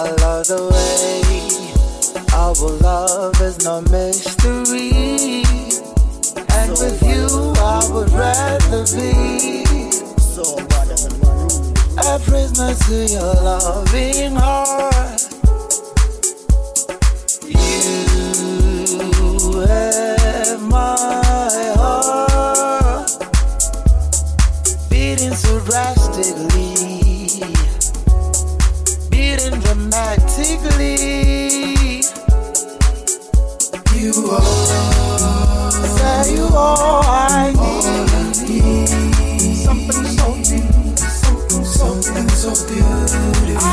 I love the way our love is no mystery. And with you, I would rather be. A prisoner to your loving heart. You. sickly. You are, say you are, all I need. Something so new, something, so beautiful. I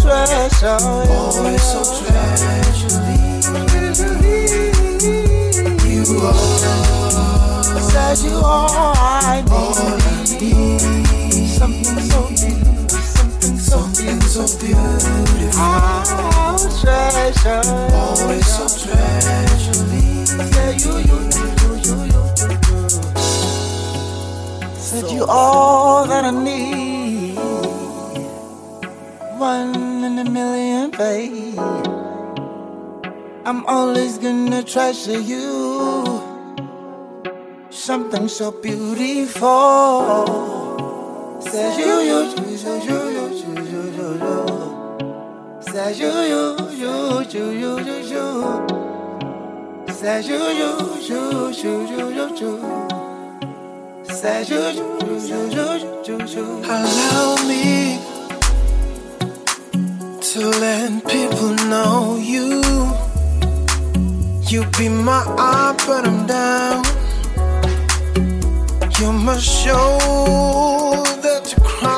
treasure you. So treasured. You are, said you are, all I need. Something so new. Something so beautiful. Oh, treasure. Always so treasury. Yeah, you, you, you, you, you, you. Said you all that I need. One in a million, babe. I'm always gonna treasure you. Something so beautiful. Said you, you, you, you, you you, you, you, you. You, you, you, you, you, you, you. You, you, you, you, you, you, you. You, you, you, you, you, you. Allow me to let people know you. You be my eye, but I'm down. You must show that you cry.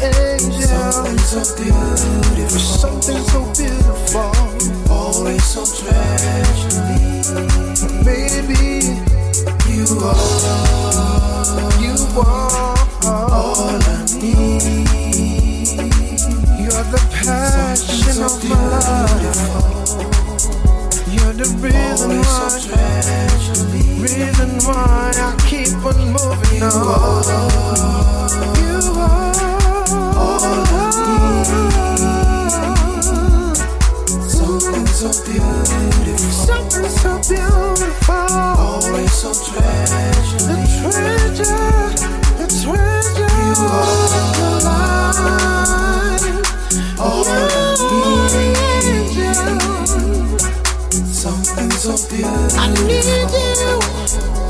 Passion so beautiful something so beautiful Always so traditionally baby you are you are You are the passion of my life. You're the reason why, reason why I keep on moving You on. are You are all I need. Something so beautiful. Something so beautiful. Always so The treasure, the treasure You are of life. all I need you.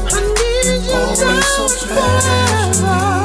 I need you Always so forever.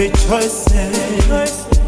rejoicing.